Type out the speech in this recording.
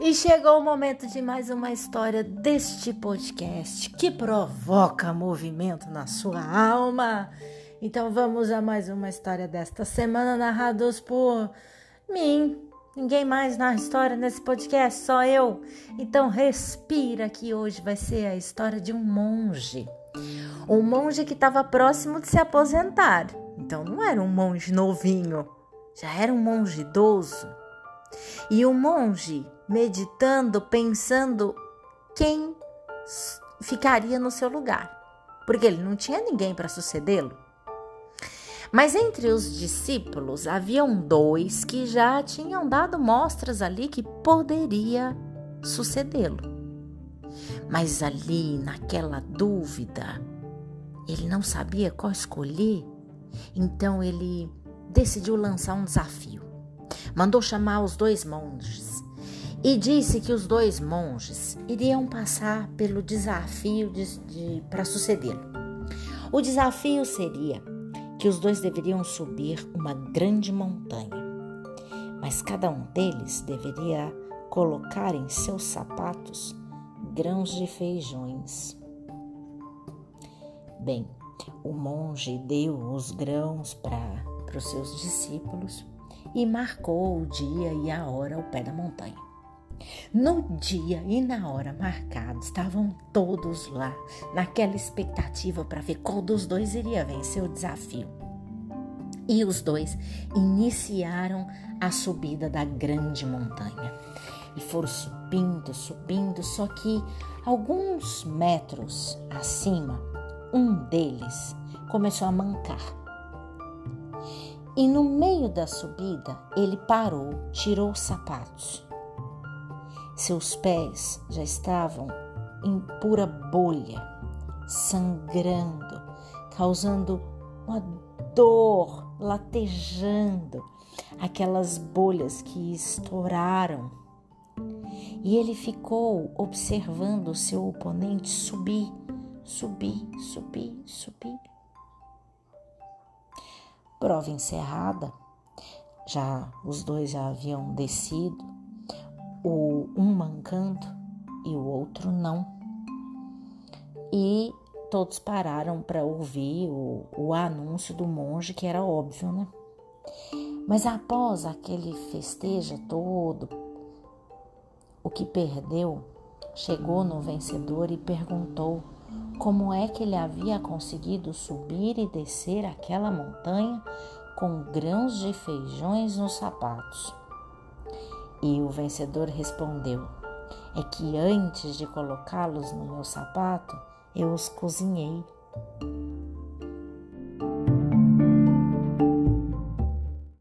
E chegou o momento de mais uma história deste podcast que provoca movimento na sua alma. Então vamos a mais uma história desta semana narrados por mim. Ninguém mais na história nesse podcast, só eu. Então respira que hoje vai ser a história de um monge. Um monge que estava próximo de se aposentar. Então não era um monge novinho, já era um monge idoso. E o monge meditando, pensando quem ficaria no seu lugar, porque ele não tinha ninguém para sucedê-lo. Mas entre os discípulos haviam dois que já tinham dado mostras ali que poderia sucedê-lo. Mas ali, naquela dúvida, ele não sabia qual escolher, então ele decidiu lançar um desafio. Mandou chamar os dois monges e disse que os dois monges iriam passar pelo desafio de, de para sucedê-lo. O desafio seria que os dois deveriam subir uma grande montanha, mas cada um deles deveria colocar em seus sapatos grãos de feijões. Bem, o monge deu os grãos para os seus discípulos e marcou o dia e a hora ao pé da montanha. No dia e na hora marcados, estavam todos lá, naquela expectativa para ver qual dos dois iria vencer o desafio. E os dois iniciaram a subida da grande montanha. E foram subindo, subindo, só que alguns metros acima, um deles começou a mancar. E no meio da subida, ele parou, tirou os sapatos seus pés já estavam em pura bolha, sangrando, causando uma dor, latejando, aquelas bolhas que estouraram. E ele ficou observando o seu oponente subir, subir, subir, subir. Prova encerrada. Já os dois já haviam descido o um mancando e o outro não. E todos pararam para ouvir o, o anúncio do monge, que era óbvio, né? Mas após aquele festejo todo, o que perdeu chegou no vencedor e perguntou como é que ele havia conseguido subir e descer aquela montanha com grãos de feijões nos sapatos. E o vencedor respondeu: É que antes de colocá-los no meu sapato, eu os cozinhei.